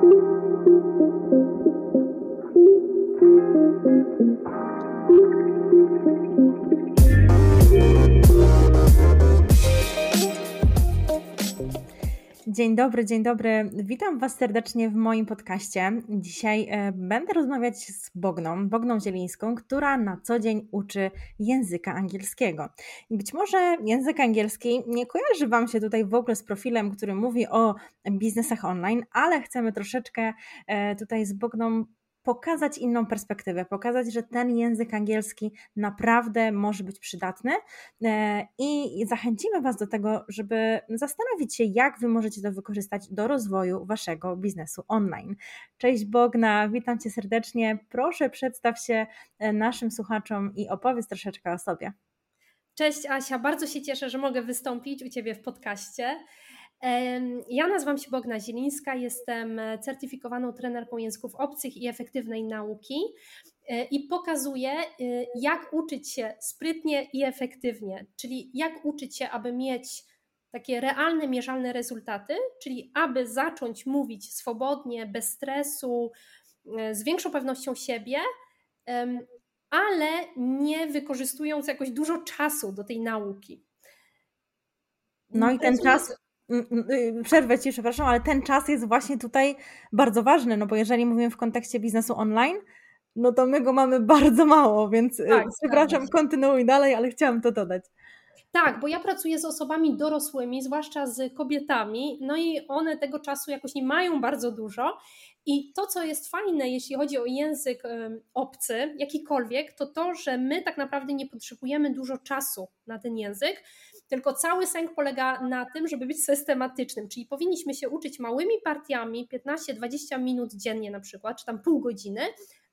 Thank you. Dzień dobry, dzień dobry. Witam Was serdecznie w moim podcaście. Dzisiaj e, będę rozmawiać z Bogną, Bogną Zielińską, która na co dzień uczy języka angielskiego. być może język angielski nie kojarzy Wam się tutaj w ogóle z profilem, który mówi o biznesach online, ale chcemy troszeczkę e, tutaj z Bogną pokazać inną perspektywę, pokazać, że ten język angielski naprawdę może być przydatny e, i zachęcimy Was do tego, żeby zastanowić się, jak Wy możecie to wykorzystać do rozwoju Waszego biznesu online. Cześć Bogna, witam Cię serdecznie. Proszę przedstaw się e, naszym słuchaczom i opowiedz troszeczkę o sobie. Cześć Asia, bardzo się cieszę, że mogę wystąpić u Ciebie w podcaście. Ja nazywam się Bogna Zielińska, jestem certyfikowaną trenerką języków obcych i efektywnej nauki e, i pokazuję, e, jak uczyć się sprytnie i efektywnie, czyli jak uczyć się, aby mieć takie realne, mierzalne rezultaty, czyli aby zacząć mówić swobodnie, bez stresu, e, z większą pewnością siebie, ale nie wykorzystując jakoś dużo czasu do tej nauki. No i ten czas Y, przerwę Ci, przepraszam, ale ten czas jest właśnie tutaj bardzo ważny, no bo jeżeli mówimy w kontekście biznesu online, no to my go mamy bardzo mało, więc y, tak, przepraszam, tak. kontynuuj dalej, ale chciałam to dodać. Tak, bo ja pracuję z osobami dorosłymi, zwłaszcza z kobietami, no i one tego czasu jakoś nie mają bardzo dużo. I to, co jest fajne, jeśli chodzi o język obcy, jakikolwiek, to to, że my tak naprawdę nie potrzebujemy dużo czasu na ten język, tylko cały sęk polega na tym, żeby być systematycznym, czyli powinniśmy się uczyć małymi partiami, 15-20 minut dziennie na przykład, czy tam pół godziny,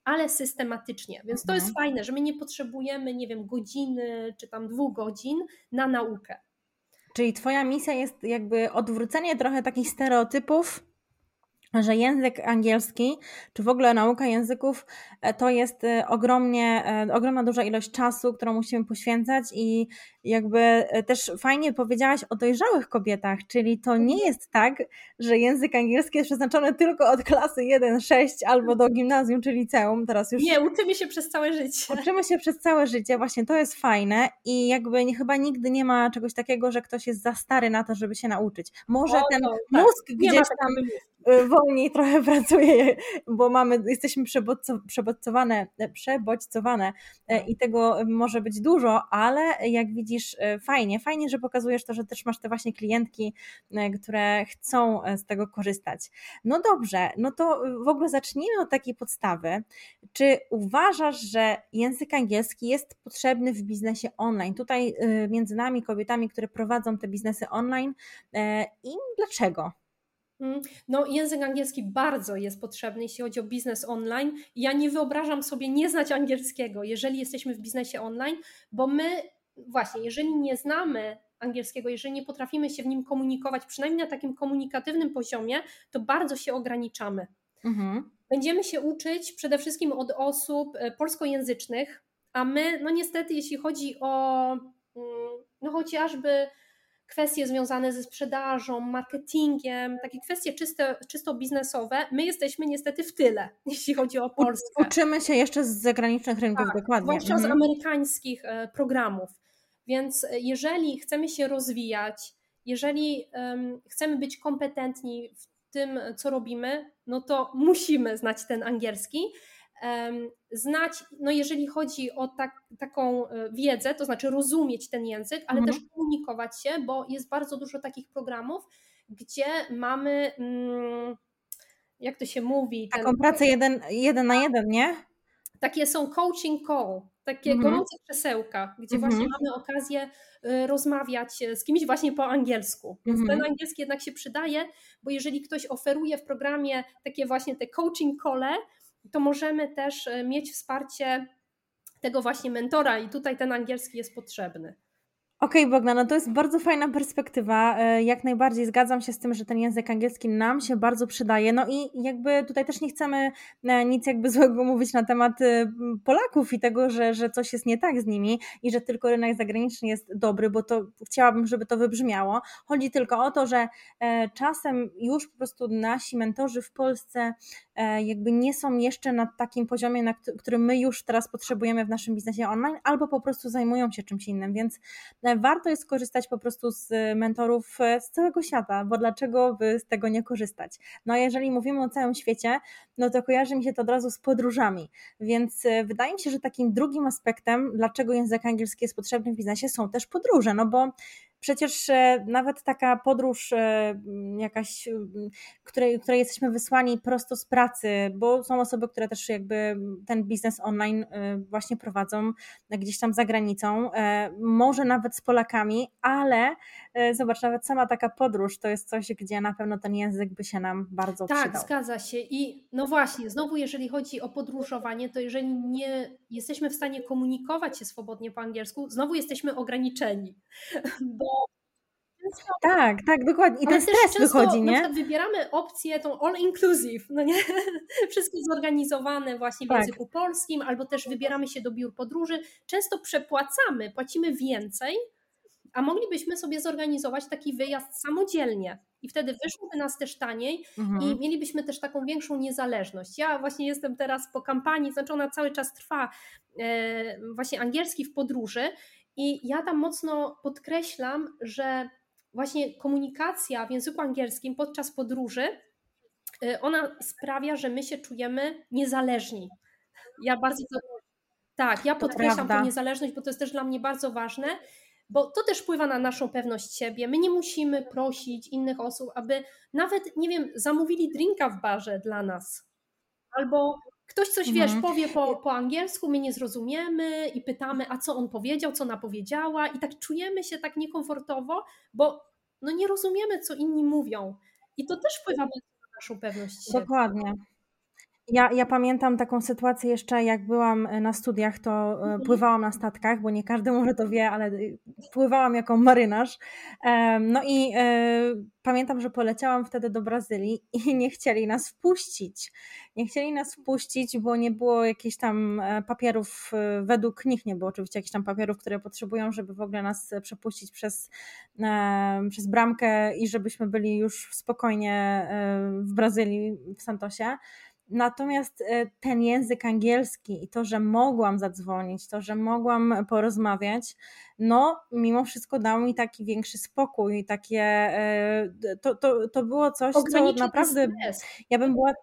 ale systematycznie. Więc to jest mhm. fajne, że my nie potrzebujemy, nie wiem, godziny czy tam dwóch godzin na naukę. Czyli Twoja misja jest jakby odwrócenie trochę takich stereotypów że język angielski, czy w ogóle nauka języków, e, to jest e, ogromnie, e, ogromna duża ilość czasu, którą musimy poświęcać i jakby też fajnie powiedziałaś o dojrzałych kobietach, czyli to nie mhm. jest tak, że język angielski jest przeznaczony tylko od klasy 1-6 albo do gimnazjum czy liceum, teraz już... Nie, uczymy się przez całe życie. Uczymy się przez całe życie, właśnie to jest fajne i jakby nie, chyba nigdy nie ma czegoś takiego, że ktoś jest za stary na to, żeby się nauczyć. Może o, ten tak. mózg gdzieś tam Y, wolniej trochę pracuję, bo mamy, jesteśmy przebodźcowane, przebodźcowane e, i tego może być dużo, ale jak widzisz, e, fajnie, fajnie, że pokazujesz to, że też masz te właśnie klientki, e, które chcą z tego korzystać. No dobrze, no to w ogóle zacznijmy od takiej podstawy. Czy uważasz, że język angielski jest potrzebny w biznesie online? Tutaj między nami, kobietami, które prowadzą te biznesy online i dlaczego? Mm, no, język angielski bardzo jest potrzebny, jeśli chodzi o biznes online. Ja nie wyobrażam sobie nie znać angielskiego, jeżeli jesteśmy w biznesie online, bo my, właśnie, jeżeli nie znamy angielskiego, jeżeli nie potrafimy się w nim komunikować, przynajmniej na takim komunikatywnym poziomie, to bardzo się ograniczamy. Mhm. Będziemy się uczyć przede wszystkim od osób e, polskojęzycznych, a my, no niestety, jeśli chodzi o mm, no chociażby kwestie związane ze sprzedażą, marketingiem, takie kwestie czyste, czysto biznesowe, my jesteśmy niestety w tyle, jeśli chodzi o Polskę. Uczymy się jeszcze z zagranicznych rynków, tak, dokładnie. Zwłaszcza mhm. z amerykańskich e, programów. Więc e, jeżeli chcemy się rozwijać, jeżeli um, chcemy być kompetentni w tym, co robimy, no to musimy znać ten angielski znać, no jeżeli chodzi o tak, taką e, wiedzę, to znaczy rozumieć ten język, ale mhm. też komunikować się, bo jest bardzo dużo takich programów, gdzie mamy, mm, jak to się mówi? Taką ten, pracę jeden, jeden na jeden, nie? Takie są coaching call, takie mhm. gorące krzesełka, gdzie mhm. właśnie mamy okazję e, rozmawiać z kimś właśnie po angielsku. Więc mhm. ten angielski jednak się przydaje, bo jeżeli ktoś oferuje w programie takie właśnie te coaching cole, to możemy też e, mieć wsparcie tego właśnie mentora i tutaj ten angielski jest potrzebny. Okej, okay, Bogna, no to jest bardzo fajna perspektywa. E, jak najbardziej zgadzam się z tym, że ten język angielski nam się bardzo przydaje. No i jakby tutaj też nie chcemy e, nic jakby złego mówić na temat e, Polaków i tego, że, że coś jest nie tak z nimi i że tylko rynek zagraniczny jest dobry, bo to chciałabym, żeby to wybrzmiało. Chodzi tylko o to, że czasem już po prostu nasi mentorzy w Polsce jakby nie są jeszcze na takim poziomie, na którym my już teraz potrzebujemy w naszym biznesie online, albo po prostu zajmują się czymś innym, więc warto jest korzystać po prostu z mentorów e, z całego świata, bo dlaczego by z tego nie korzystać? No jeżeli mówimy o całym świecie, no to kojarzy mi się to od razu z podróżami, więc e, wydaje mi się, że takim drugim aspektem, dlaczego język angielski jest potrzebny w biznesie, są też podróże, no bo Przecież e, nawet taka podróż e, jakaś, której, której jesteśmy wysłani prosto z pracy, bo są osoby, które też jakby ten biznes online e, właśnie prowadzą gdzieś tam za granicą, może nawet z Polakami, ale zobacz, nawet sama taka podróż to jest coś, gdzie na pewno ten język by się nam bardzo tak, przydał. Tak, zgadza się. I no właśnie, znowu jeżeli chodzi o podróżowanie, to jeżeli nie jesteśmy w stanie komunikować się swobodnie po angielsku, znowu jesteśmy ograniczeni, bo tak, tak, dokładnie. I ten stres wychodzi, nie? Na wybieramy opcję tą all inclusive, no nie? Wszystko zorganizowane właśnie w tak. języku polskim, albo też wybieramy się do biur podróży. Często przepłacamy, płacimy więcej, a moglibyśmy sobie zorganizować taki wyjazd samodzielnie. I wtedy wyszłoby nas też taniej mhm. i mielibyśmy też taką większą niezależność. Ja właśnie jestem teraz po kampanii, znaczy ona cały czas trwa, e, właśnie angielski w podróży, i ja tam mocno podkreślam, że właśnie komunikacja w języku angielskim podczas podróży, y, ona sprawia, że my się czujemy niezależni. Ja bardzo tak, ja podkreślam tę niezależność, bo to jest też dla mnie bardzo ważne, bo to też wpływa na naszą pewność siebie. My nie musimy prosić innych osób, aby nawet, nie wiem, zamówili drinka w barze dla nas. Albo ktoś coś, wiesz, mhm. powie po, po angielsku, my nie zrozumiemy i pytamy, a co on powiedział, co ona powiedziała i tak czujemy się tak niekomfortowo, bo no nie rozumiemy, co inni mówią. I to też wpływa na naszą pewność siebie. Dokładnie. Ja, ja pamiętam taką sytuację jeszcze, jak byłam e, na studiach, to e, mhm. pływałam na statkach, bo nie każdy może to wie, ale y, pływałam jako marynarz. No i e, pamiętam, że poleciałam wtedy do Brazylii i nie chcieli nas wpuścić. Nie chcieli nas wpuścić, bo nie było jakichś tam papierów, według nich nie było oczywiście jakichś tam papierów, które potrzebują, żeby w ogóle nas przepuścić przez, przez bramkę i żebyśmy byli już spokojnie w Brazylii, w Santosie. Natomiast e, ten język angielski i to, że mogłam zadzwonić, to, że mogłam porozmawiać, no mimo wszystko dał mi taki większy spokój, takie, e, to, to, to było coś, co naprawdę, ja bym była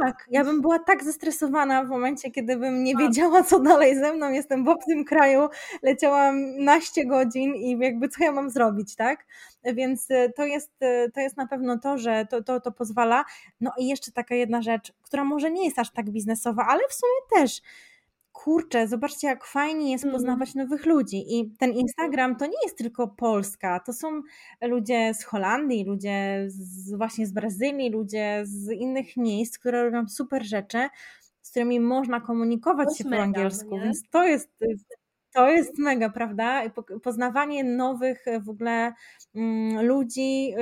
tak, ja bym była tak zestresowana w momencie, kiedy bym nie tak. wiedziała, co dalej ze mną. Jestem w obcym kraju, leciałam naście godzin i jakby co ja mam zrobić, tak? Więc e, to jest, to jest na pewno to, że to, to, to pozwala. No i jeszcze taka jedna rzecz, która może nie jest aż tak biznesowa, ale w sumie też kurczę, zobaczcie, jak fajnie jest mhm. poznawać nowych ludzi. I ten Instagram to nie jest tylko Polska, to są ludzie z Holandii, ludzie z, właśnie z Brazylii, ludzie z innych miejsc, które robią super rzeczy, z którymi można komunikować się mega, po angielsku. Nie? Więc to jest. To jest mega, prawda? Poznawanie nowych w ogóle mm, ludzi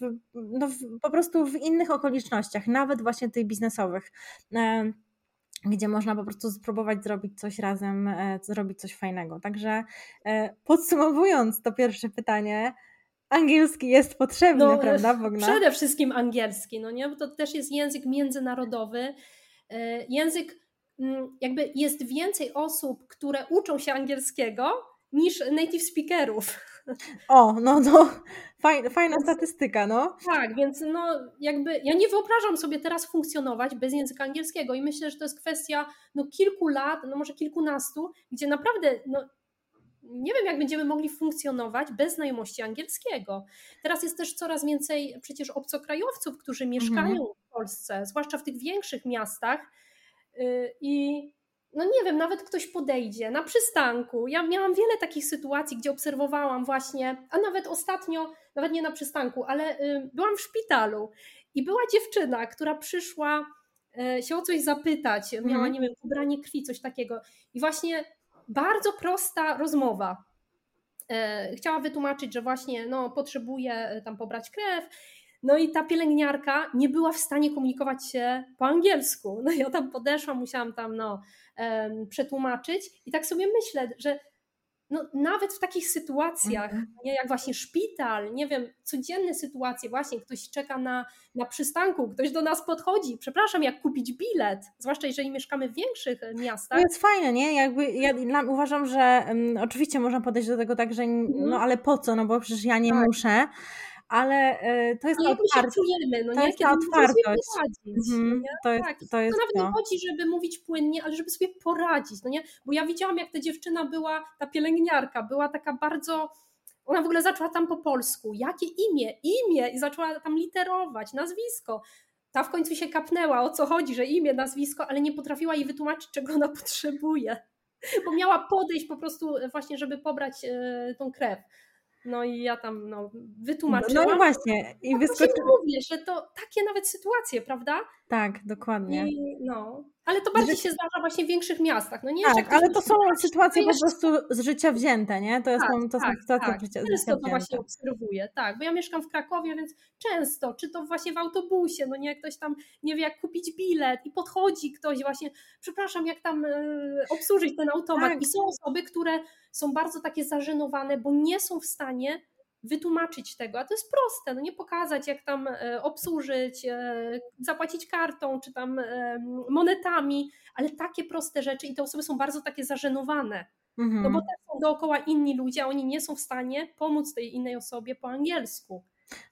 w, no, w, po prostu w innych okolicznościach, nawet właśnie tych biznesowych gdzie można po prostu spróbować zrobić coś razem, e, zrobić coś fajnego. Także e, podsumowując to pierwsze pytanie, angielski jest potrzebny, no, prawda Bogna? Przede wszystkim angielski, no nie? Bo to też jest język międzynarodowy. E, język, mm, jakby jest więcej osób, które uczą się angielskiego niż native speakerów. O, no to fajna, fajna statystyka, no. Tak, więc no jakby ja nie wyobrażam sobie teraz funkcjonować bez języka angielskiego i myślę, że to jest kwestia no kilku lat, no może kilkunastu, gdzie naprawdę no nie wiem, jak będziemy mogli funkcjonować bez znajomości angielskiego. Teraz jest też coraz więcej przecież obcokrajowców, którzy mieszkają mhm. w Polsce, zwłaszcza w tych większych miastach y, i no nie wiem, nawet ktoś podejdzie na przystanku. Ja miałam wiele takich sytuacji, gdzie obserwowałam właśnie, a nawet ostatnio, nawet nie na przystanku, ale y, byłam w szpitalu i była dziewczyna, która przyszła y, się o coś zapytać, miała, mhm. nie wiem, pobranie krwi, coś takiego. I właśnie bardzo prosta rozmowa. e, chciała wytłumaczyć, że właśnie no, potrzebuje tam pobrać krew. No i ta pielęgniarka nie była w stanie komunikować się po angielsku. No ja tam podeszłam, musiałam tam no, przetłumaczyć i tak sobie myślę, że no, nawet w takich sytuacjach, -hmm. nie, jak właśnie szpital, nie wiem, codzienne sytuacje, właśnie ktoś czeka na, na przystanku, ktoś do nas podchodzi, przepraszam, jak kupić bilet, zwłaszcza jeżeli mieszkamy w większych e, miastach. To jest fajne, nie? Jakby ja uważam, że um, oczywiście można podejść do tego tak, że -hmm. no ale po co, no bo przecież ja nie tak. muszę, ale e, to jest ta otwartość. Czujemy, no to nie? jest ta otwartość. Poradzić, mhm, no to jest, tak. to, jest to nawet to. nie chodzi, żeby mówić płynnie, ale żeby sobie poradzić, no nie? Bo ja widziałam, jak ta dziewczyna była, ta pielęgniarka, była taka bardzo ona w ogóle zaczęła tam po polsku. Jakie imię? Imię! I zaczęła tam literować, nazwisko. Ta w końcu się kapnęła, o co chodzi, że imię, nazwisko, ale nie potrafiła jej wytłumaczyć, czego ona potrzebuje. Bo miała podejść po prostu właśnie, żeby pobrać e, tą krew. No i ja tam no, wytłumaczyłam. No i właśnie. I no wyskoczy... mówię, że to takie nawet sytuacje, prawda? Tak, dokładnie. I, no. Ale to bardziej się zdarza właśnie w większych miastach. No nie, tak, ale to są sytuacje po prostu z życia wzięte, nie? To, jest, tak, to są tak, sytuacje tak. z życia, Często to właśnie obserwuję, tak, bo ja mieszkam w Krakowie, więc często, czy to właśnie w autobusie, no nie, ktoś tam nie wie jak kupić bilet i podchodzi ktoś właśnie, przepraszam, jak tam e, obsłużyć ten automat tak. i są osoby, które są bardzo takie zażenowane, bo nie są w stanie wytłumaczyć tego, a to jest proste, no nie pokazać jak tam e, obsłużyć, e, zapłacić kartą czy tam e, monetami, ale takie proste rzeczy i te osoby są bardzo takie zażenowane, mhm. no bo też są dookoła inni ludzie, a oni nie są w stanie pomóc tej innej osobie po angielsku.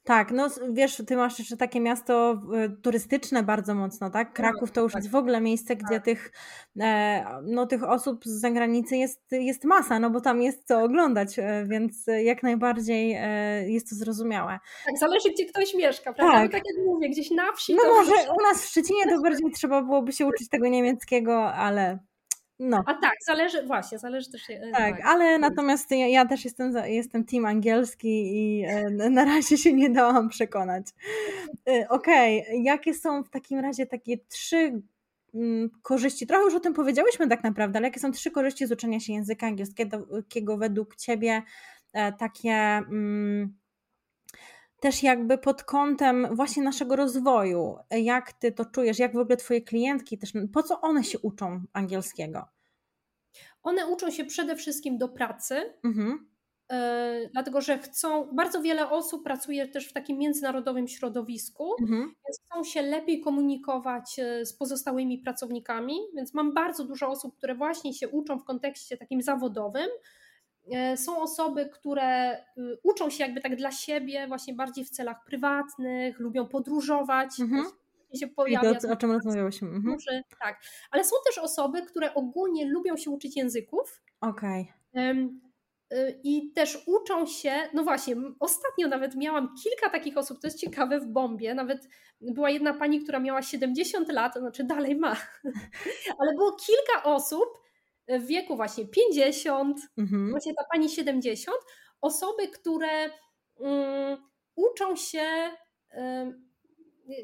Tak, no wiesz, ty masz jeszcze takie miasto turystyczne bardzo mocno, tak? Kraków to już tak. jest w ogóle miejsce, gdzie tak. tych, e, no, tych osób z zagranicy jest, jest masa, no bo tam jest co oglądać, e, więc jak najbardziej e, jest to zrozumiałe. Tak, zależy gdzie ktoś mieszka, prawda? Tak, tak jak mówię, gdzieś na wsi. No może u nas w Szczecinie to bardziej trzeba byłoby się uczyć tego niemieckiego, ale no. A tak, zależy, właśnie, zależy też. E, tak, ale natomiast ja, ja, też jestem, jestem team angielski i e, na razie się nie dałam przekonać. E, okej, okay. jakie są w takim razie takie trzy mm, korzyści? Trochę już o tym powiedziałyśmy tak naprawdę, ale jakie są trzy korzyści z uczenia się języka angielskiego według Ciebie? Takie. Mm, też jakby pod kątem właśnie naszego rozwoju. Jak ty to czujesz? Jak w ogóle twoje klientki też, po co one się uczą angielskiego? One uczą się przede wszystkim do pracy. Mhm. Yy, dlatego, że chcą, bardzo wiele osób pracuje też w takim międzynarodowym środowisku, mhm. więc chcą się lepiej komunikować e, z pozostałymi pracownikami. Więc mam bardzo dużo osób, które właśnie się uczą w kontekście takim zawodowym, E, są osoby, które y, uczą się jakby tak dla siebie, właśnie bardziej w celach prywatnych, lubią podróżować. Mhm. Się pojawia, I to, o czym rozmawiałyśmy. Mhm. Tak, ale są też osoby, które ogólnie lubią się uczyć języków. Okej. Okay. I też uczą się, no właśnie, ostatnio nawet miałam kilka takich osób, to jest ciekawe w Bombie, nawet była jedna pani, która miała 70 lat, znaczy dalej ma, ale było kilka osób, w wieku właśnie 50, mhm. właśnie ta pani 70, osoby, które um, uczą się, um,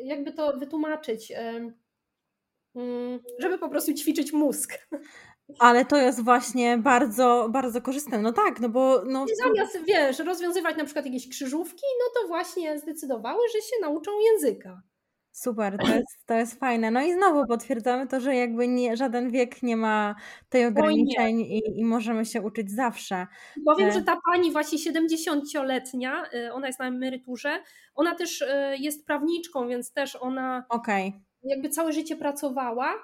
jakby to wytłumaczyć, um, żeby po prostu ćwiczyć mózg. Ale to jest właśnie bardzo, bardzo korzystne. No tak, no bo. No... I zamiast, wiesz, rozwiązywać na przykład jakieś krzyżówki, no to właśnie zdecydowały, że się nauczą języka. Super, to jest, to jest fajne. No i znowu potwierdzamy to, że jakby nie, żaden wiek nie ma tej ograniczeń i, i możemy się uczyć zawsze. Powiem, e że ta pani właśnie 70-letnia, y, ona jest na emeryturze, ona też y, jest prawniczką, więc też ona okay. jakby całe życie pracowała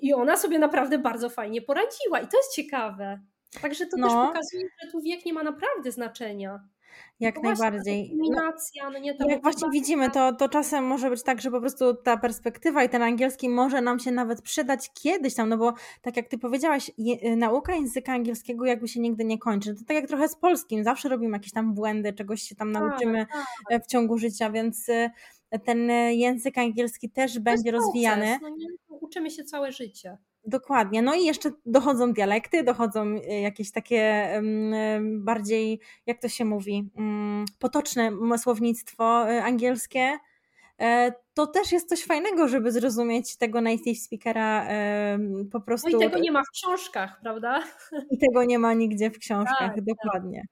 i ona sobie naprawdę bardzo fajnie poradziła i to jest ciekawe. Także to no. też pokazuje, że tu wiek nie ma naprawdę znaczenia. Jak no najbardziej. Dominacja, no nie to. Jak właśnie widzimy, to, to czasem może być tak, że po prostu ta perspektywa i ten angielski może nam się nawet przydać kiedyś tam, no bo tak jak ty powiedziałaś, je, nauka języka angielskiego jakby się nigdy nie kończy. To tak jak trochę z polskim, zawsze robimy jakieś tam błędy, czegoś się tam tak, nauczymy tak, tak. w ciągu życia, więc y, ten język angielski też będzie proces, rozwijany. No nie, uczymy się całe życie. Dokładnie. No i jeszcze dochodzą dialekty, dochodzą e, jakieś takie bardziej, jak to się mówi, mm, potoczne słownictwo e, angielskie. E, to też jest coś fajnego, żeby zrozumieć tego native speakera po prostu. No i tego nie ma w książkach, prawda? I tego nie ma nigdzie w książkach, tak, tak. dokładnie.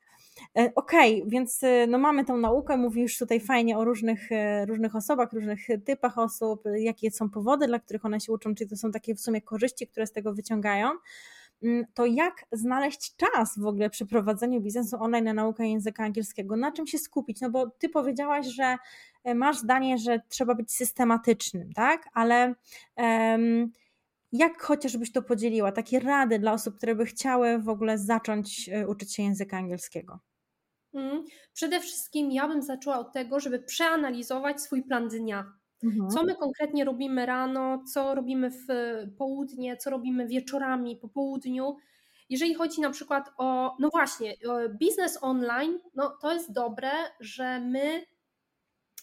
E, okej, okay, więc e, no mamy tą naukę, mówisz tutaj fajnie o różnych, e, różnych osobach, różnych typach osób, jakie są powody, dla których one się uczą, czyli to są takie w sumie korzyści, które z tego wyciągają. Mm, to jak znaleźć czas w ogóle przy prowadzeniu biznesu online na naukę języka angielskiego? Na czym się skupić? No bo ty powiedziałaś, że masz zdanie, że trzeba być systematycznym, tak? Ale um, jak chociażbyś to podzieliła? Takie rady dla osób, które by chciały w ogóle zacząć uczyć się języka angielskiego? Mm. Przede wszystkim ja bym zaczęła od tego, żeby przeanalizować swój plan dnia. Mhm. Co my konkretnie robimy rano, co robimy w południe, co robimy wieczorami, po południu. Jeżeli chodzi na przykład o, no właśnie, biznes online, no to jest dobre, że my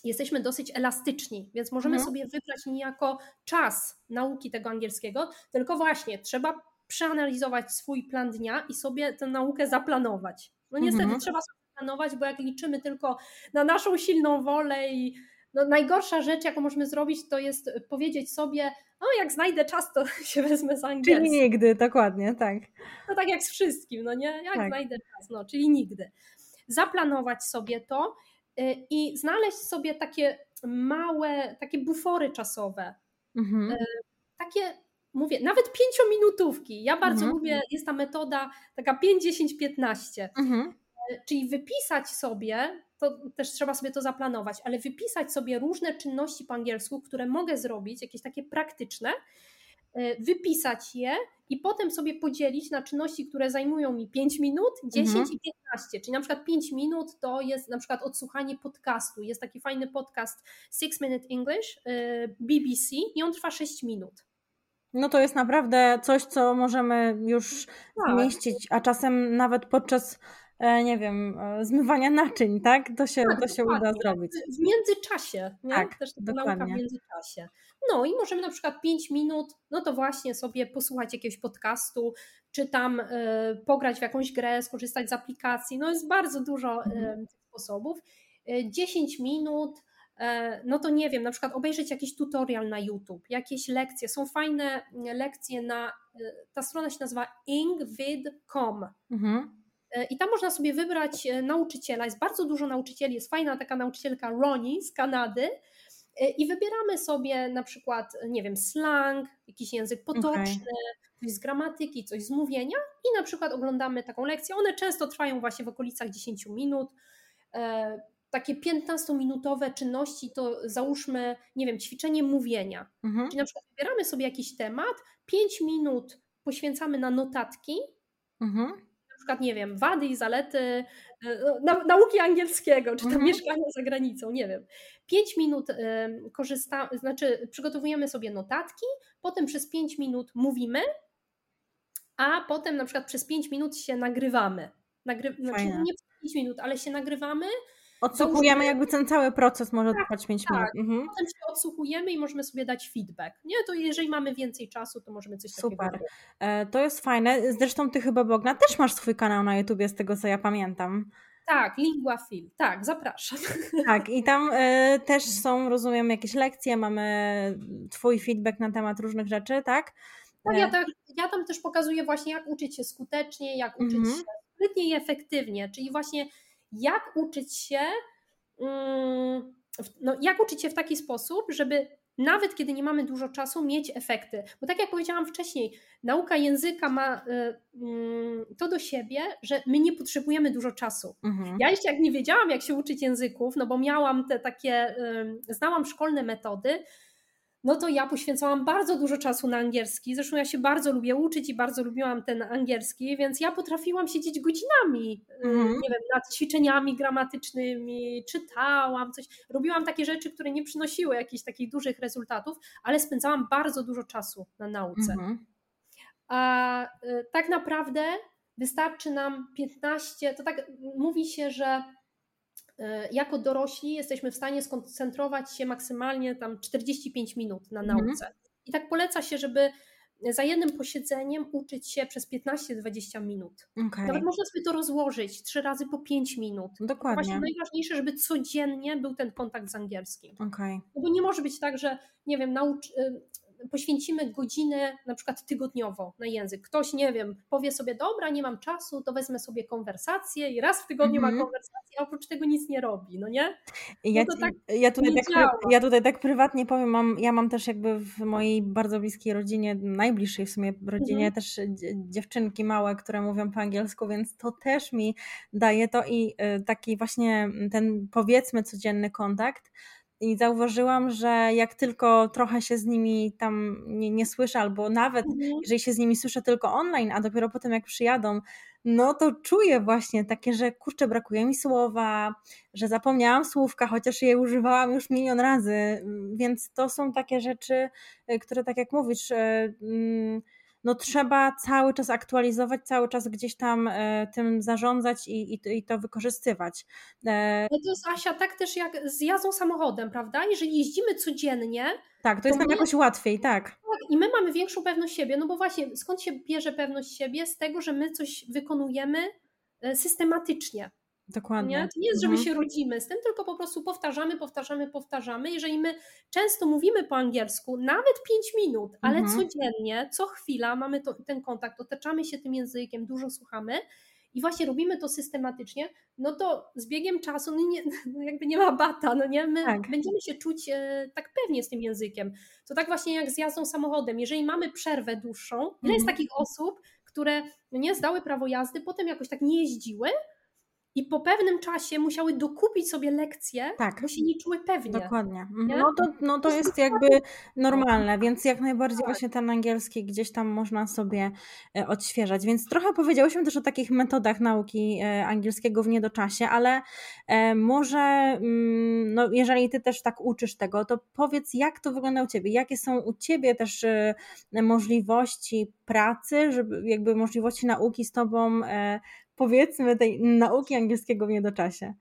jesteśmy dosyć elastyczni, więc możemy mhm. sobie wybrać niejako czas nauki tego angielskiego, tylko właśnie trzeba przeanalizować swój plan dnia i sobie tę naukę zaplanować. No niestety mhm. trzeba sobie planować, bo jak liczymy tylko na naszą silną wolę i no, najgorsza rzecz, jaką możemy zrobić, to jest powiedzieć sobie, no jak znajdę czas, to się wezmę z angielskiego. Czyli nigdy, dokładnie, tak. No tak jak z wszystkim, no nie? Jak tak. znajdę czas, no czyli nigdy. Zaplanować sobie to y, i znaleźć sobie takie małe, takie bufory czasowe. Mhm. Y, takie, mówię, nawet pięciominutówki. Ja bardzo mhm. lubię, jest ta metoda taka 5, 10, 15. Mhm czyli wypisać sobie, to też trzeba sobie to zaplanować, ale wypisać sobie różne czynności po angielsku, które mogę zrobić, jakieś takie praktyczne, e, wypisać je i potem sobie podzielić na czynności, które zajmują mi 5 minut, 10 mhm. i 15. Czyli na przykład 5 minut to jest na przykład odsłuchanie podcastu. Jest taki fajny podcast Six Minute English e, BBC i on trwa 6 minut. No to jest naprawdę coś, co możemy już tak. zmieścić, a czasem nawet podczas nie wiem, e, zmywania naczyń, tak? To się, tak, to się uda zrobić. W międzyczasie, nie? Tak, Też taka dokładnie. nauka w międzyczasie. No i możemy na przykład 5 minut, no to właśnie sobie posłuchać jakiegoś podcastu, czy tam y, pograć w jakąś grę, skorzystać z aplikacji. No jest bardzo dużo y, sposobów. Y, 10 minut, no to nie wiem, na przykład obejrzeć jakiś tutorial na YouTube, jakieś lekcje. Są fajne lekcje na, ta strona się nazywa ingvid.com. Mhm. E, I tam można sobie wybrać e, nauczyciela. Jest bardzo dużo nauczycieli. Jest fajna taka nauczycielka Ronnie z Kanady. E, I wybieramy sobie na przykład, nie wiem, slang, jakiś język potoczny, okay. coś z gramatyki, coś z mówienia i na przykład oglądamy taką lekcję. One często trwają właśnie w okolicach 10 minut. Takie 15-minutowe czynności to załóżmy, nie wiem, ćwiczenie mówienia. Mhm. Czyli na przykład wybieramy sobie jakiś temat, 5 minut poświęcamy na notatki, mhm przykład, nie wiem, wady i zalety e, no, nauki angielskiego, czy tam mhm. mieszkania za granicą, nie wiem. Pięć minut korzystamy, znaczy przygotowujemy sobie notatki, potem przez pięć minut mówimy, a potem na przykład przez pięć minut się nagrywamy. Nagry... Znaczy nie przez pięć minut, ale się nagrywamy Odsłuchujemy jakby ten cały proces może tak, trwać 5 tak. minut. Mhm. Potem się odsłuchujemy i możemy sobie dać feedback. Nie, to jeżeli mamy więcej czasu, to możemy coś Super. takiego Super. E, to jest fajne. Zresztą ty chyba Bogna też masz swój kanał na YouTubie z tego co ja pamiętam. Tak, Lingua Fil. Tak, zapraszam. Tak, i tam e, też są, rozumiem, jakieś lekcje, mamy twój feedback na temat różnych rzeczy, tak? No, ja, tak ja tam też pokazuję właśnie, jak uczyć się skutecznie, jak uczyć mhm. się sprytnie i efektywnie, czyli właśnie jak uczyć się, mm, no, jak uczyć się w taki sposób, żeby nawet kiedy nie mamy dużo czasu, mieć efekty. Bo tak jak powiedziałam wcześniej, nauka języka ma y, mm, to do siebie, że my nie potrzebujemy dużo czasu. Mhm. Ja jeszcze jak nie wiedziałam, jak się uczyć języków, no bo miałam te takie, znałam szkolne metody, no to ja poświęcałam bardzo dużo czasu na angielski. Zresztą ja się bardzo lubię uczyć i bardzo lubiłam ten angielski, więc ja potrafiłam siedzieć godzinami, mm. nie wiem, nad ćwiczeniami gramatycznymi, czytałam coś. Robiłam takie rzeczy, które nie przynosiły jakichś takich dużych rezultatów, ale spędzałam bardzo dużo czasu na nauce. Mm. A y, tak naprawdę wystarczy nam 15, to tak mówi się, że jako dorośli jesteśmy w stanie skoncentrować się maksymalnie tam 45 minut na mhm. nauce. I tak poleca się, żeby za jednym posiedzeniem uczyć się przez 15-20 minut. Okay. Nawet można sobie to rozłożyć trzy razy po 5 minut. Dokładnie. Właśnie najważniejsze, żeby codziennie był ten kontakt z angielskim. Okay. No bo nie może być tak, że nie wiem, naucz, y, poświęcimy godzinę na przykład tygodniowo na język. Ktoś, nie wiem, powie sobie, dobra, nie mam czasu, to wezmę sobie konwersację i raz w tygodniu mm -hmm. ma konwersację, a oprócz tego nic nie robi, no nie? No ja, tak ja, tutaj tak, ja tutaj tak prywatnie powiem, mam, ja mam też jakby w mojej bardzo bliskiej rodzinie, najbliższej w sumie rodzinie mm -hmm. też dziewczynki małe, które mówią po angielsku, więc to też mi daje to i y, taki właśnie ten powiedzmy codzienny kontakt, i zauważyłam, że jak tylko trochę się z nimi tam nie, nie słyszę, albo nawet mhm. jeżeli się z nimi słyszę tylko online, a dopiero potem jak przyjadą, no to czuję właśnie takie, że kurczę, brakuje mi słowa, że zapomniałam słówka, chociaż je używałam już milion razy. Więc to są takie rzeczy, y, które tak jak mówisz, y, mm, no trzeba cały czas aktualizować, cały czas gdzieś tam e, tym zarządzać i, i, i to wykorzystywać. E, no to jest Asia tak też jak z jazdą samochodem, prawda? Jeżeli jeździmy codziennie. Tak, to, to jest nam my, jakoś łatwiej, tak. tak. I my mamy większą pewność siebie, no bo właśnie skąd się bierze pewność siebie? Z tego, że my coś wykonujemy e, systematycznie. Dokładnie. Nie? To nie jest, że my mhm. się rodzimy z tym, tylko po prostu powtarzamy, powtarzamy, powtarzamy. Jeżeli my często mówimy po angielsku, nawet 5 minut, ale mhm. codziennie, co chwila mamy to, ten kontakt, otaczamy się tym językiem, dużo słuchamy i właśnie robimy to systematycznie, no to z biegiem czasu no nie, no jakby nie ma bata, no nie? My tak. będziemy się czuć e, tak pewnie z tym językiem. To tak właśnie jak z jazdą samochodem. Jeżeli mamy przerwę dłuższą, ile mhm. jest takich osób, które no nie zdały prawo jazdy, potem jakoś tak nie jeździły, i po pewnym czasie musiały dokupić sobie lekcje, tak. bo się nie czuły pewnie. Dokładnie. Nie? No to, no to jest jakby normalne, więc jak najbardziej tak. właśnie ten angielski gdzieś tam można sobie e, odświeżać. Więc trochę powiedziałyśmy też o takich metodach nauki e, angielskiego w niedoczasie, ale e, może mm, no jeżeli ty też tak uczysz tego, to powiedz jak to wygląda u ciebie, jakie są u ciebie też możliwości pracy, żeby jakby możliwości nauki z tobą powiedzmy tej nauki angielskiego w niedoczasie?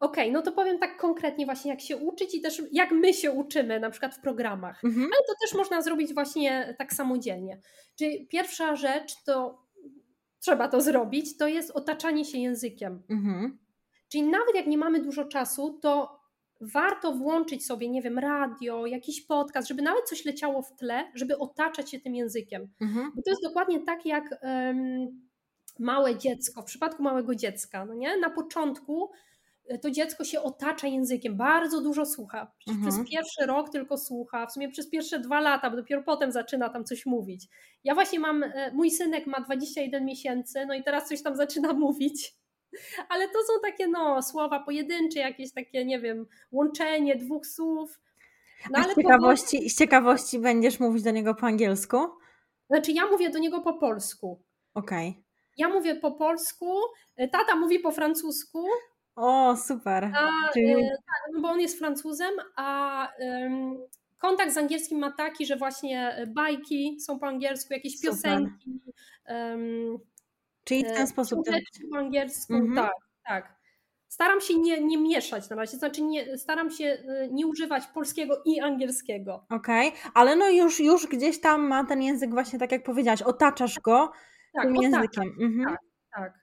Okej, okay, no to powiem tak konkretnie właśnie jak się uczyć i też jak my się uczymy na przykład w programach, mhm. ale to też można zrobić właśnie tak samodzielnie. Czyli pierwsza rzecz to trzeba to zrobić, to jest otaczanie się językiem. Mhm. Czyli nawet jak nie mamy dużo czasu, to warto włączyć sobie, nie wiem, radio, jakiś podcast, żeby nawet coś leciało w tle, żeby otaczać się tym językiem. Mhm. Bo to jest dokładnie tak jak um, małe dziecko, w przypadku małego dziecka, no nie? Na początku e, to dziecko się otacza językiem, bardzo dużo słucha. Mhm. Przez pierwszy rok tylko słucha, w sumie przez pierwsze dwa lata, bo dopiero potem zaczyna tam coś mówić. Ja właśnie mam, e, mój synek ma 21 miesięcy, no i teraz coś tam zaczyna mówić. Ale to są takie no, słowa pojedyncze, jakieś takie, nie wiem, łączenie dwóch słów. No, A z, ciekawości, powoli... z ciekawości będziesz mówić do niego po angielsku? Znaczy ja mówię do niego po polsku. Okej. Okay. Ja mówię po polsku, e, tata mówi po francusku. O, super. A, Czyli... e, tak, no bo on jest Francuzem, a kontakt z angielskim ma taki, że właśnie bajki są po angielsku, jakieś super. piosenki. Czyli w ten e, sposób po angielsku, mhm. tak, tak. Staram się nie, nie mieszać na razie, znaczy nie, staram się e, nie używać polskiego i angielskiego. Okej, okay. ale no już, już gdzieś tam ma ten język właśnie tak jak powiedziałaś, otaczasz go tak, tym językiem. Mhm. Tak, tak.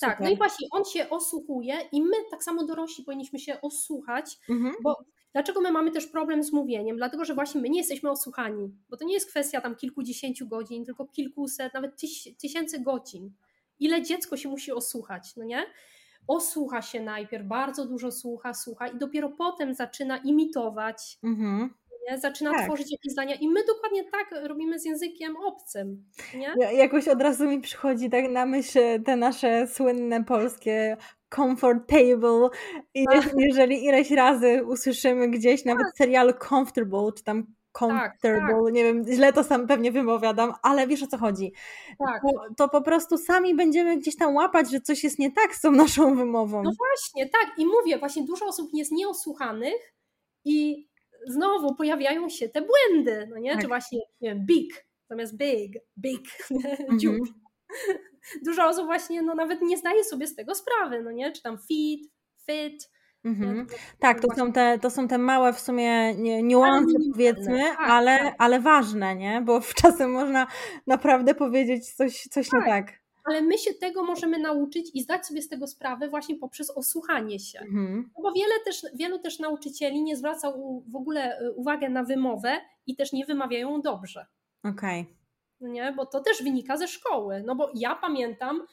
Tak, no i właśnie on się osłuchuje i my tak samo dorośli powinniśmy się osłuchać, mhm. bo dlaczego my mamy też problem z mówieniem? Dlatego, że właśnie my nie jesteśmy osłuchani, bo to nie jest kwestia tam kilkudziesięciu godzin, tylko kilkuset, nawet tyś, tysięcy godzin. Ile dziecko się musi osłuchać, no nie? Osłucha się najpierw, bardzo dużo słucha, słucha i dopiero potem zaczyna imitować. Mhm nie? zaczyna tak. tworzyć jakieś zdania i my dokładnie tak robimy z językiem obcym. Nie? Ja, jakoś od razu mi przychodzi tak na myśl te nasze słynne polskie comfortable i tak. jeżeli ileś razy usłyszymy gdzieś nawet tak. serial comfortable, czy tam comfortable, tak, tak. nie wiem, źle to sam pewnie wypowiadam, ale wiesz o co chodzi. Tak. To, to, po prostu sami będziemy gdzieś tam łapać, że coś jest nie tak z tą naszą wymową. No właśnie, tak i mówię, właśnie dużo osób jest nieosłuchanych i znowu pojawiają się te błędy, no nie? Tak. Czy właśnie, nie wiem, big zamiast big, big, dziób. Mhm. Dużo osób właśnie no, nawet nie zdaje sobie z tego sprawy, no nie? Czy tam fit, fit, Mhm. Tak, to są, te, to są te małe w sumie niuanse powiedzmy, tak, ale, tak. ale ważne, nie? Bo czasem można naprawdę powiedzieć coś, coś tak. nie tak. Ale my się tego możemy nauczyć i zdać sobie z tego sprawę właśnie poprzez osłuchanie się. Mhm. No bo wiele też, wielu też nauczycieli nie zwraca w ogóle y, uwagę na wymowę i też nie wymawiają dobrze. Okej. Okay. No nie, bo to też wynika ze szkoły. No bo ja pamiętam,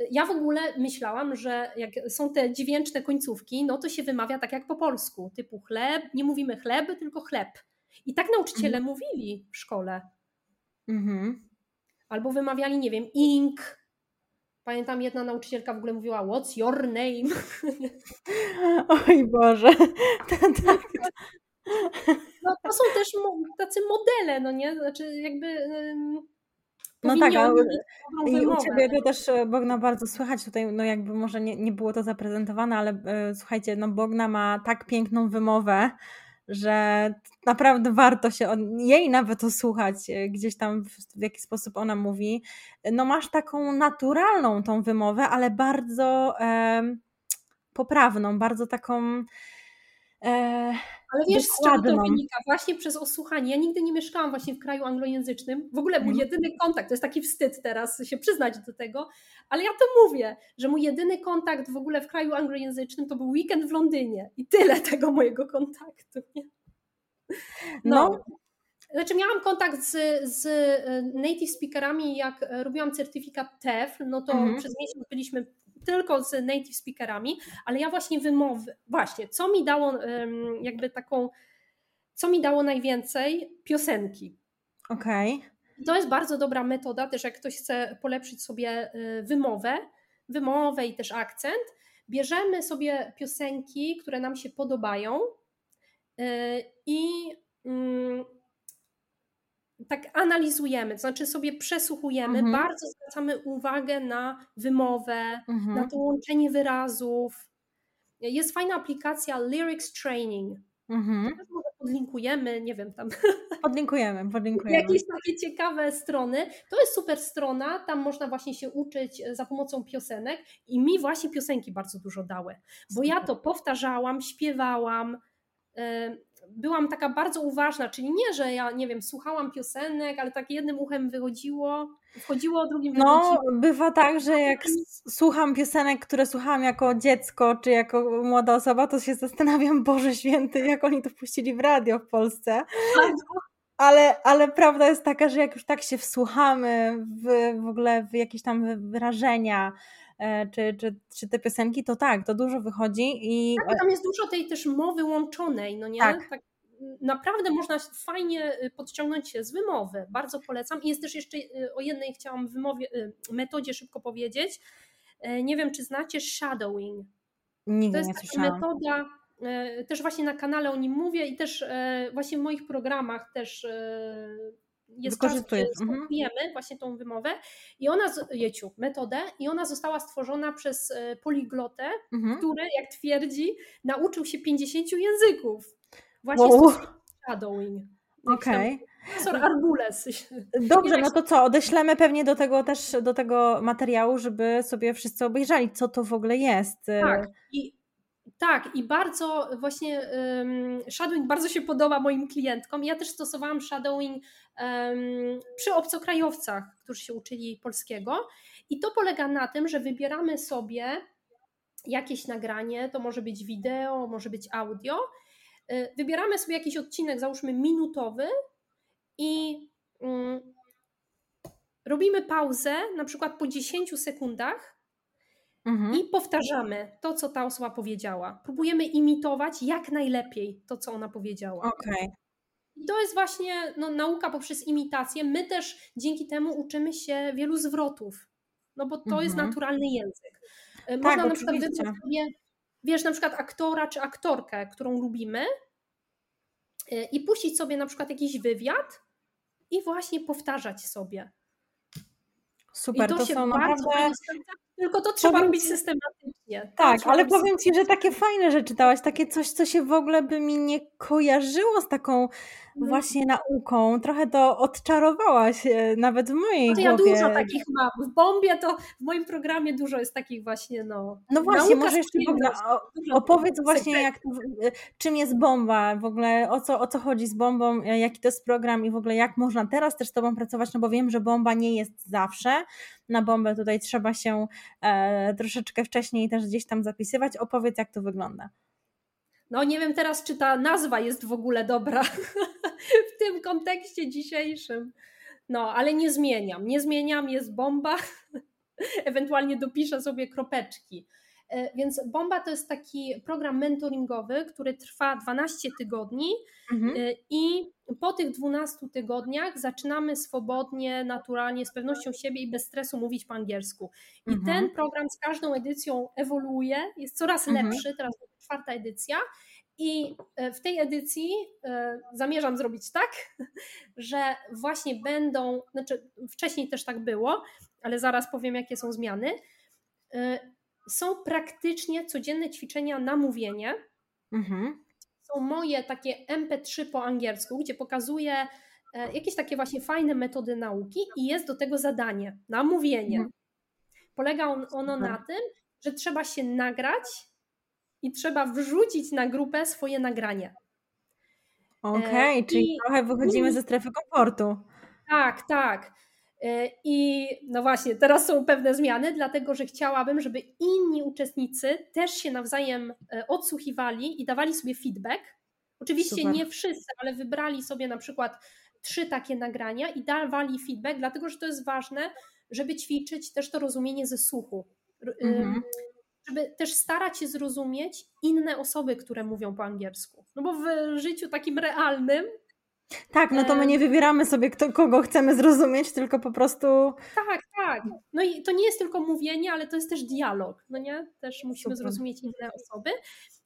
y, ja w ogóle myślałam, że jak są te dźwięczne końcówki, no to się wymawia tak jak po polsku, typu chleb, nie mówimy chleb, tylko chleb. I tak nauczyciele mhm. mówili w szkole. Mhm. Albo wymawiali, nie wiem, ink. Pamiętam, jedna nauczycielka w ogóle mówiła, what's your name? Oj Boże. tak. No, to są też tacy modele, no nie? Znaczy jakby... No tak, ale i u Ciebie to też e, Bogna bardzo słychać tutaj, no jakby może nie, nie było to zaprezentowane, ale y, słuchajcie, no Bogna ma tak piękną wymowę, że naprawdę warto się od jej nawet osłuchać e, gdzieś tam w, w jaki sposób ona mówi. No masz taką naturalną tą wymowę, ale bardzo e, poprawną, bardzo taką ale wiesz, Dokładną. z czego to wynika? Właśnie przez osłuchanie. Ja nigdy nie mieszkałam właśnie w kraju anglojęzycznym. W ogóle mój mhm. jedyny kontakt, to jest taki wstyd teraz się przyznać do tego, ale ja to mówię, że mój jedyny kontakt w ogóle w kraju anglojęzycznym to był weekend w Londynie i tyle tego mojego kontaktu. Nie? No. no. Znaczy miałam kontakt z, z e, native speakerami, jak robiłam certyfikat TEFL, no to mhm. przez miesiąc byliśmy tylko z native speakerami, ale ja właśnie wymowy, właśnie, co mi dało jakby taką, co mi dało najwięcej? Piosenki. Okej. Okay. To jest bardzo dobra metoda, też jak ktoś chce polepszyć sobie y, wymowę, wymowę i też akcent, bierzemy sobie piosenki, które nam się podobają i mm, tak analizujemy, to znaczy sobie przesłuchujemy, mhm. bardzo zwracamy uwagę na wymowę, mhm. na to łączenie wyrazów. Jest fajna aplikacja Lyrics Training. Mhm. może podlinkujemy, nie wiem, tam. Podlinkujemy, podlinkujemy. Jakieś takie ciekawe strony. To jest super strona, tam można właśnie się uczyć za pomocą piosenek i mi właśnie piosenki bardzo dużo dały, bo ja to powtarzałam, śpiewałam byłam taka bardzo uważna, czyli nie, że ja, nie wiem, słuchałam piosenek, ale tak jednym uchem wychodziło, wchodziło, drugim no, wychodziło. No, bywa tak, że jak słucham piosenek, które słuchałam jako dziecko, czy jako młoda osoba, to się zastanawiam, Boże Święty, jak oni to wpuścili w radio w Polsce. Ale, ale prawda jest taka, że jak już tak się wsłuchamy w, w ogóle w jakieś tam wyrażenia, czy, czy, czy te piosenki, to tak, to dużo wychodzi. I... Tak, tam jest dużo tej też mowy łączonej, no nie? Tak. tak naprawdę można fajnie y, podciągnąć się z wymowy. Bardzo polecam. I jest też jeszcze y, o jednej chciałam wymowie, y, metodzie szybko powiedzieć. E, nie wiem, czy znacie shadowing. Nigdy to jest nie taka słyszałam. metoda, e, też właśnie na kanale o nim mówię i też właśnie w moich programach też jest czas, mhm. właśnie tą wymowę i ona, jeciu, metodę i ona została stworzona przez e, poliglotę, mhm. który, jak twierdzi, nauczył się 50 języków. Właśnie wow. shadowing. Okej. Okay. Profesor Argules. Dobrze, no to co, odeślemy pewnie do tego też, do tego materiału, żeby sobie wszyscy obejrzeli, co to w ogóle jest. Tak, i tak, i bardzo właśnie um, shadowing bardzo się podoba moim klientkom. Ja też stosowałam shadowing um, przy obcokrajowcach, którzy się uczyli polskiego. I to polega na tym, że wybieramy sobie jakieś nagranie, to może być wideo, może być audio. Y, wybieramy sobie jakiś odcinek, załóżmy minutowy, i um, robimy pauzę, na przykład po 10 sekundach Mhm. I powtarzamy to, co ta osoba powiedziała. Próbujemy imitować jak najlepiej to, co ona powiedziała. Okay. I to jest właśnie no, nauka poprzez imitację. My też dzięki temu uczymy się wielu zwrotów, no bo to mhm. jest naturalny język. E, tak, Można na przykład wybrać sobie, wiesz, na przykład aktora czy aktorkę, którą lubimy e, i puścić sobie na przykład jakiś wywiad i właśnie powtarzać sobie. Super, I to, to są naprawdę Tylko to trzeba powiem robić systematycznie. Tak, ale powiem Ci, że takie fajne rzeczy czytałaś, takie coś, co się w ogóle by mi nie kojarzyło z taką no. właśnie nauką. Trochę to odczarowałaś e, nawet w mojej no to głowie. Ja dużo takich mam. W Bombie to w moim programie dużo jest takich właśnie, no. No właśnie, może jeszcze w ogóle opowiedz właśnie, jak, e, czym jest bomba, w ogóle o co, o co chodzi z bombą, e, jaki to jest program i w ogóle jak można teraz też z Tobą pracować, no bo wiem, że bomba nie jest zawsze. Na bombę tutaj trzeba się troszeczkę wcześniej też gdzieś tam zapisywać. Opowiedz, jak to wygląda. No nie wiem teraz, czy ta nazwa jest w ogóle dobra w tym kontekście dzisiejszym. No, ale nie zmieniam. Nie zmieniam, jest bomba. Ewentualnie dopiszę sobie kropeczki. E, więc Bomba to jest taki program mentoringowy, który trwa 12 tygodni mhm. E, i po tych 12 tygodniach zaczynamy swobodnie, naturalnie, z pewnością siebie i bez stresu mówić po angielsku. I mhm. ten program z każdą edycją ewoluuje, jest coraz mhm. lepszy, teraz czwarta edycja. I e, w tej edycji zamierzam zrobić tak, że właśnie będą, znaczy wcześniej też tak było, ale zaraz powiem, jakie są zmiany są praktycznie codzienne ćwiczenia na mówienie. Mhm. Są moje takie MP3 po angielsku, gdzie pokazuję e, jakieś takie właśnie fajne metody nauki i jest do tego zadanie na mówienie. Mhm. Polega on, ono na tym, że trzeba się nagrać i trzeba wrzucić na grupę swoje nagranie. Okej, okay, e, czyli trochę wychodzimy ze strefy komfortu. Tak, tak. E, I no właśnie, teraz są pewne zmiany, dlatego że chciałabym, żeby inni uczestnicy też się nawzajem e, odsłuchiwali i dawali sobie feedback. Oczywiście Super. nie wszyscy, ale wybrali sobie na przykład trzy takie nagrania i dawali feedback, dlatego że to jest ważne, żeby ćwiczyć też to rozumienie ze słuchu. Mhm. Żeby też starać się zrozumieć inne osoby, które mówią po angielsku. No bo w życiu takim realnym tak, no to my nie wybieramy sobie, kto, kogo chcemy zrozumieć, tylko po prostu. Tak, tak. No i to nie jest tylko mówienie, ale to jest też dialog, no nie? Też musimy Super. zrozumieć inne osoby.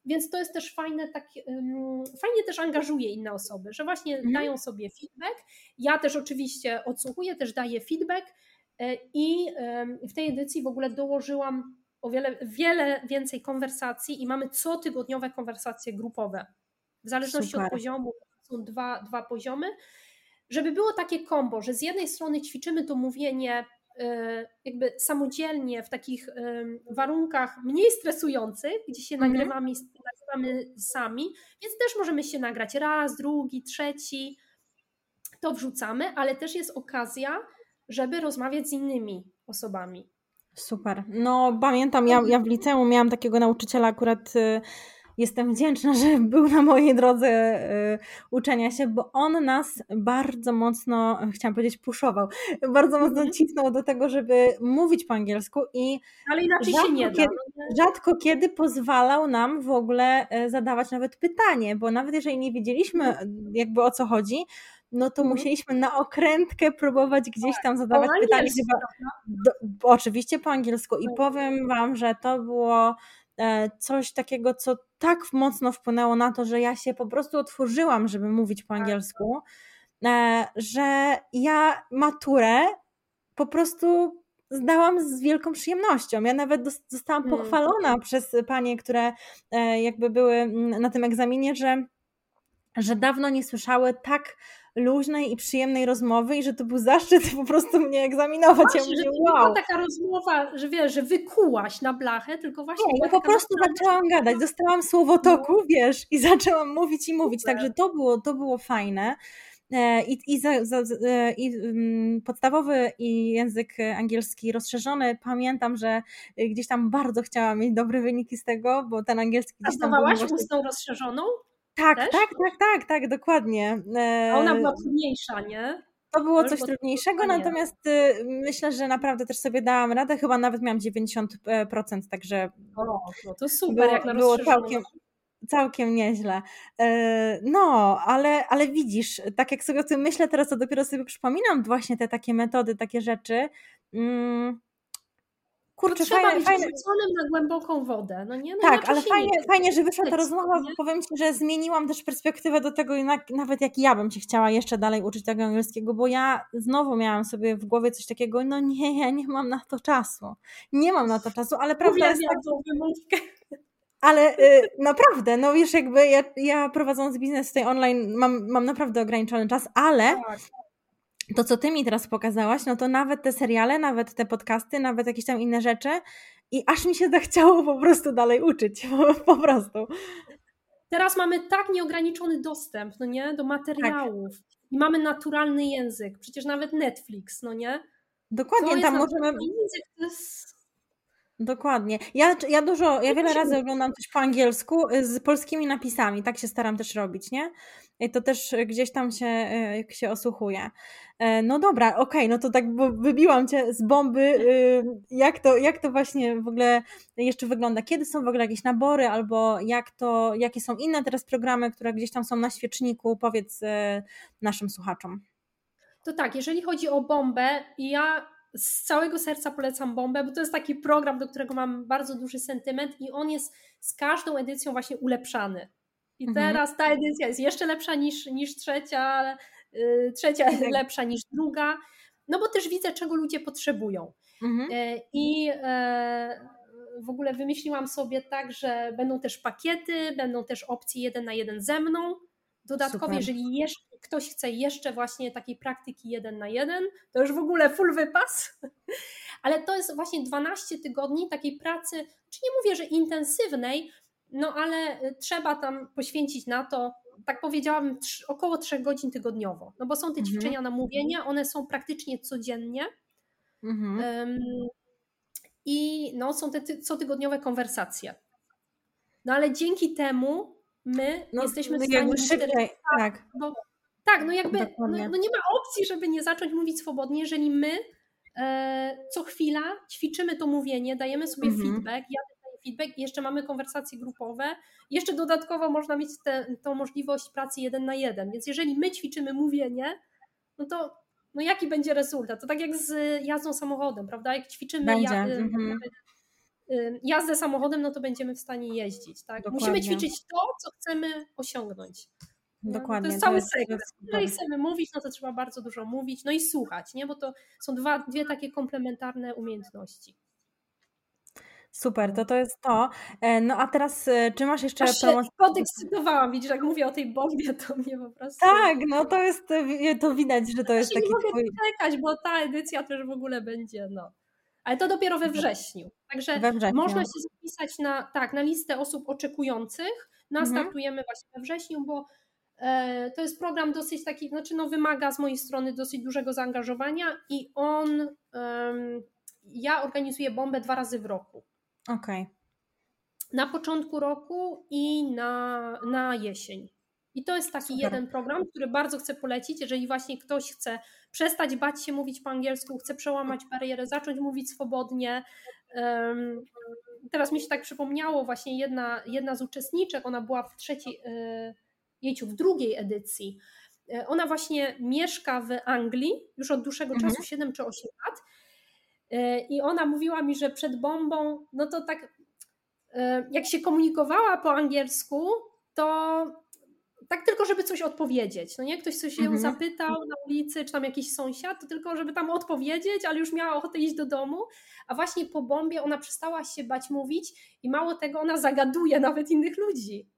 Więc to jest też fajne, tak, um, fajnie też angażuje inne osoby, że właśnie mhm. dają sobie feedback. Ja też oczywiście odsłuchuję, też daję feedback e, i w tej edycji w ogóle dołożyłam o wiele, wiele więcej konwersacji i mamy cotygodniowe konwersacje grupowe. W zależności Super. od poziomu są dwa, dwa poziomy, żeby było takie kombo, że z jednej strony ćwiczymy to mówienie e, jakby samodzielnie w takich warunkach mniej stresujących, gdzie się mhm. nagrywamy, nagrywamy sami, więc też możemy się nagrać raz, drugi, trzeci, to wrzucamy, ale też jest okazja, żeby rozmawiać z innymi osobami. Super. No pamiętam, ja, ja w liceum miałam takiego nauczyciela akurat y, jestem wdzięczna, że był na mojej drodze y, uczenia się, bo on nas bardzo mocno, chciałam powiedzieć, puszował, bardzo mocno mhm. cisnął do tego, żeby mówić po angielsku i Ale inaczej się nie da. Kiedy, no rzadko kiedy pozwalał nam w ogóle y, zadawać nawet pytanie, bo nawet jeżeli nie wiedzieliśmy mhm. jakby o co chodzi, no to mhm. musieliśmy na okrętkę próbować gdzieś tak, tam zadawać pytanie. Do, oczywiście po angielsku i powiem Wam, że to było E, coś takiego, co tak mocno wpłynęło na to, że ja się po prostu otworzyłam, żeby mówić po tak. angielsku, e, że ja maturę po prostu zdałam z wielką przyjemnością. Ja nawet zostałam mm. pochwalona przez panie, które e, jakby były mm, na tym egzaminie, że, że dawno nie słyszały tak luźnej i przyjemnej rozmowy i że to był zaszczyt po prostu mnie egzaminować. Właśnie, ja mówię, że to wow. była taka rozmowa, że wiesz, że wykułaś na blachę, tylko właśnie... Nie, ja po prostu zaczęłam gadać, dostałam słowotoku, no. wiesz, i zaczęłam mówić i mówić, Super. także to było, to było fajne. E, I, i, za, za, e, i um, podstawowy i język angielski rozszerzony. Pamiętam, że gdzieś tam bardzo chciałam mieć dobre wyniki z tego, bo ten angielski. A właśnie... ustną rozszerzoną? Tak, Też? tak, tak, tak, tak, dokładnie. A ona była trudniejsza, nie? To było coś trudniejszego, natomiast y, myślę, że naprawdę też sobie dałam radę. Chyba nawet miałam 90%, także. O, no to super, było, jak na było całkiem, całkiem nieźle. E, no, ale, ale widzisz, tak jak sobie o tym myślę teraz, to dopiero sobie przypominam właśnie te takie metody, takie rzeczy. Kurczę, trzeba fajnie, być fajnie. na głęboką wodę, no nie? No tak, ale fajnie, fajnie, że wyszła ta rozmowa, bo powiem Ci, że zmieniłam też perspektywę do tego, nawet jak ja bym się chciała jeszcze dalej uczyć tego angielskiego, bo ja znowu miałam sobie w głowie coś takiego, no nie, ja nie mam na to czasu. Nie mam na to czasu, ale prawda jest tak... Ale y, naprawdę, no wiesz, jakby ja, ja prowadząc biznes tutaj online mam, mam naprawdę ograniczony czas, ale tak to, co ty mi teraz pokazałaś, no to nawet te seriale, nawet te podcasty, nawet jakieś tam inne rzeczy i aż mi się zachciało po prostu dalej uczyć, po, po prostu. Teraz mamy tak nieograniczony dostęp, no nie, do materiałów tak. i mamy naturalny język, przecież nawet Netflix, no nie? Dokładnie, tam możemy... Język to jest Dokładnie. Ja, ja dużo, ja wiele razy oglądam coś po angielsku y, z polskimi napisami, tak się staram też robić, nie? I to też gdzieś tam się, y, się osłuchuje. E, no dobra, okej, okay, no to tak wybiłam cię z bomby. Jak to, jak to właśnie w ogóle jeszcze wygląda? Kiedy są w ogóle jakieś nabory, albo jak to, jakie są inne teraz programy, które gdzieś tam są na świeczniku? Powiedz naszym słuchaczom. To tak, jeżeli chodzi o bombę, ja z całego serca polecam Bombę, bo to jest taki program, do którego mam bardzo duży sentyment i on jest z każdą edycją właśnie ulepszany. I mhm. teraz ta edycja jest jeszcze lepsza niż, niż trzecia, yy, trzecia tak. lepsza niż druga, no bo też widzę, czego ludzie potrzebują. Mhm. Yy, I yy, w ogóle wymyśliłam sobie tak, że będą też pakiety, będą też opcje jeden na jeden ze mną, Dodatkowo, Super. jeżeli jeszcze, ktoś chce jeszcze właśnie takiej praktyki jeden na jeden, to już w ogóle full wypas. Ale to jest właśnie 12 tygodni takiej pracy, czy nie mówię, że intensywnej, no ale y, trzeba tam poświęcić na to, tak powiedziałabym, około 3 godzin tygodniowo. No bo są te mhm. ćwiczenia na mówienie, one są praktycznie codziennie. Mhm. Um, I no, są te ty cotygodniowe konwersacje. No ale dzięki temu my no, jesteśmy w stanie szybciej, tak. Bo, tak, no jakby no, no, nie ma opcji, żeby nie zacząć mówić swobodnie, jeżeli my e, co chwila ćwiczymy to mówienie, dajemy sobie mhm. feedback, ja feedback i jeszcze mamy konwersacje grupowe. Jeszcze dodatkowo można mieć tę możliwość pracy jeden na jeden. Więc jeżeli my ćwiczymy mówienie, no to no jaki będzie rezultat? To tak jak z jazdą samochodem, prawda? Jak ćwiczymy ja, mhm jazdę samochodem, no to będziemy w stanie jeździć. Tak? Musimy ćwiczyć to, co chcemy osiągnąć. Dokładnie. To jest cały sekret. Jeżeli chcemy mówić, no to trzeba bardzo dużo mówić, no i słuchać, nie? bo to są dwa, dwie takie komplementarne umiejętności. Super, to to jest to. E, no a teraz, e, czy masz jeszcze Aż pomoc? podekscytowałam, widzisz, jak mówię o tej bombie, to mnie po prostu... Tak, no to jest, to widać, że to jest taki nie mogę twój... czekać, bo ta edycja też w ogóle będzie, no ale to dopiero we wrześniu. Także we wrześniu. można się zapisać na, tak, na listę osób oczekujących. No, mhm. startujemy właśnie we wrześniu, bo e, to jest program dosyć taki, znaczy no wymaga z mojej strony dosyć dużego zaangażowania i on, ja organizuję bombę dwa razy w roku. Okej. Okay. Na początku roku i na, na jesień. I to jest taki Super. jeden program, który bardzo chcę polecić, jeżeli właśnie ktoś chce przestać bać się mówić po angielsku, chce przełamać barierę, zacząć mówić swobodnie. Teraz mi się tak przypomniało, właśnie jedna, jedna z uczestniczek, ona była w trzeciej, jejciu, w drugiej edycji. E, ona właśnie mieszka w Anglii już od dłuższego mhm. czasu, 7 czy 8 lat. E, I ona mówiła mi, że przed bombą, no to tak, jak się komunikowała po angielsku, to tak tylko, żeby coś odpowiedzieć. No nie, ktoś coś się mhm. zapytał na ulicy, czy tam jakiś sąsiad, to tylko, żeby tam odpowiedzieć, ale już miała ochotę iść do domu. A właśnie po bombie ona przestała się bać mówić i mało tego, ona zagaduje nawet innych ludzi.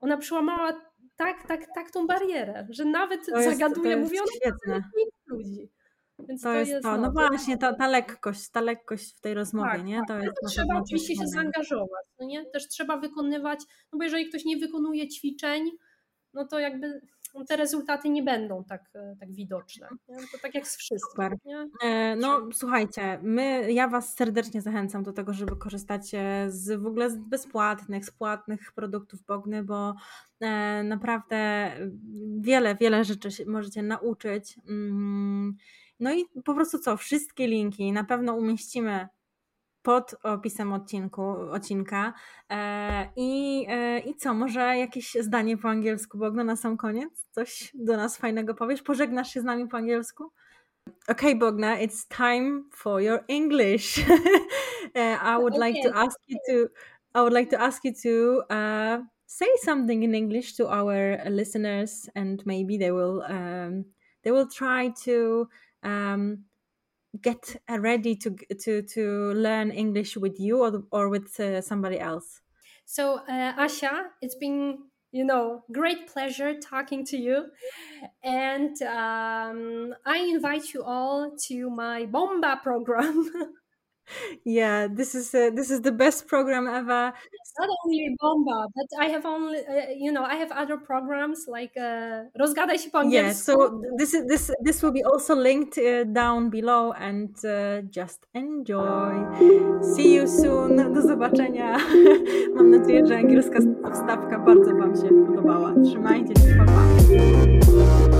Ona przełamała tak, tak, tak tą barierę, że nawet jest, zagaduje, mówi ona innych ludzi. Więc to, to jest, to. No, no właśnie, ta, ta lekkość, ta lekkość w tej rozmowie, tak, nie? To tak. jest trzeba oczywiście się zaangażować, no nie? Też trzeba wykonywać, no bo jeżeli ktoś nie wykonuje ćwiczeń, no to jakby no te rezultaty nie będą tak, e, tak widoczne. Nie? To tak jak z wszystkim. E, no słuchajcie, my, ja Was serdecznie zachęcam do tego, żeby korzystać e, z w ogóle z bezpłatnych, z płatnych produktów Bogny, bo naprawdę wiele, wiele rzeczy możecie nauczyć. Mm, no i po prostu co, wszystkie linki na pewno umieścimy pod opisem odcinku, odcinka. E, I, e, I co, może jakieś zdanie po angielsku, Bogno, na sam koniec? Coś do nas fajnego powiesz? Pożegnasz się z nami po angielsku? Okay, Bogna, it's time for your English. uh, I would okay. like to ask you to. I would like to ask you to uh, say something in English to our listeners, and maybe they will um, they will try to um, get ready to to to learn English with you or or with uh, somebody else. So, uh, Asha, it's been you know great pleasure talking to you, and um, I invite you all to my Bomba program. yeah this is uh, this is the best program ever. It's not only bomba but i have only uh, you know i have other programs like uh, rozgadaj się po yeah so this is this this will be also linked uh, down below and uh, just enjoy. See you soon. Do zobaczenia. Mam nadzieję że angielska wstawka bardzo wam się podobała. Trzymajcie się pa, pa.